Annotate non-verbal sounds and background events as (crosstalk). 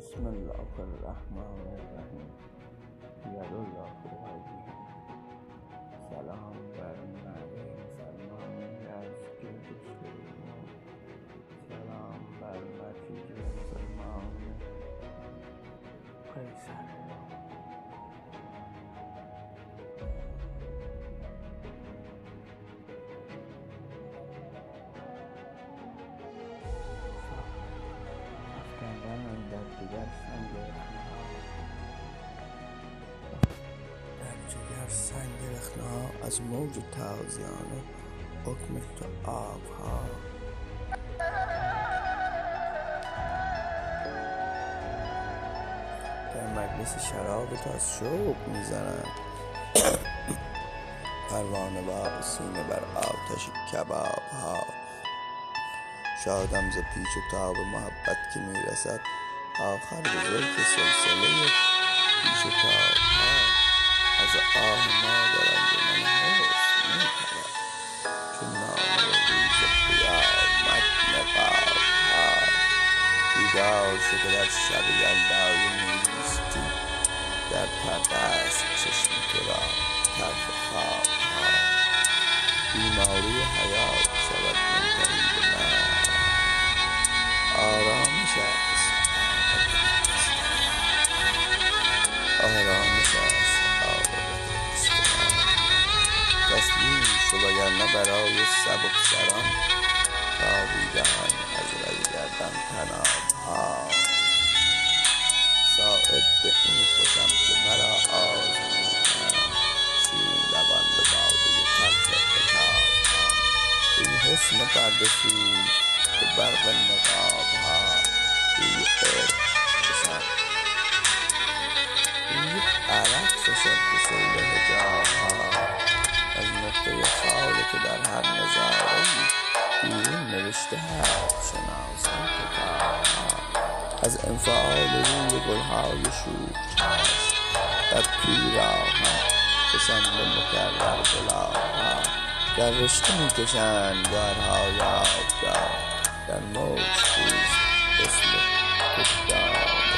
بسم الله الرحمن الرحيم. يا لولا افکندن در جگر سنگ در جگر سنگ رخنه‌ها از موج تازیانه حکم تو آبها. در مجلس شراب تو از شوق می‌زنند. (coughs) پروانه با سینه بر آتش کباب ها شادم ز پیچ و تاب محبت که می‌رسد. آخر به زلف سلسله پیچ و تاب از آه مادر انجمن حسن میپرد چون نامه روز قیامت نقاب ها بیدار شده در شب یلدای نیستی. در پرده است چشم تو را طرف خواب ها. بیماری حیات وگرنه برای سبکسران تابیدهان از رگ گردن طناب ها صایب به این خوشم که مرا آزمودند شیرین لبان به باده تلخ عتاب ها ای حسن پرده سوز به برق نقاب ها روی عشق فشان روی عرق به از نقطه خال که در هر نظاره بیرون نوشته هست. شناسان کتاب از انفعال روی گلهای شوخ چشم در پیراهن فشانده مکرر گلاب ها در رشته می‌کشند گوهرهای آبدار در موج خیز مثل کهدار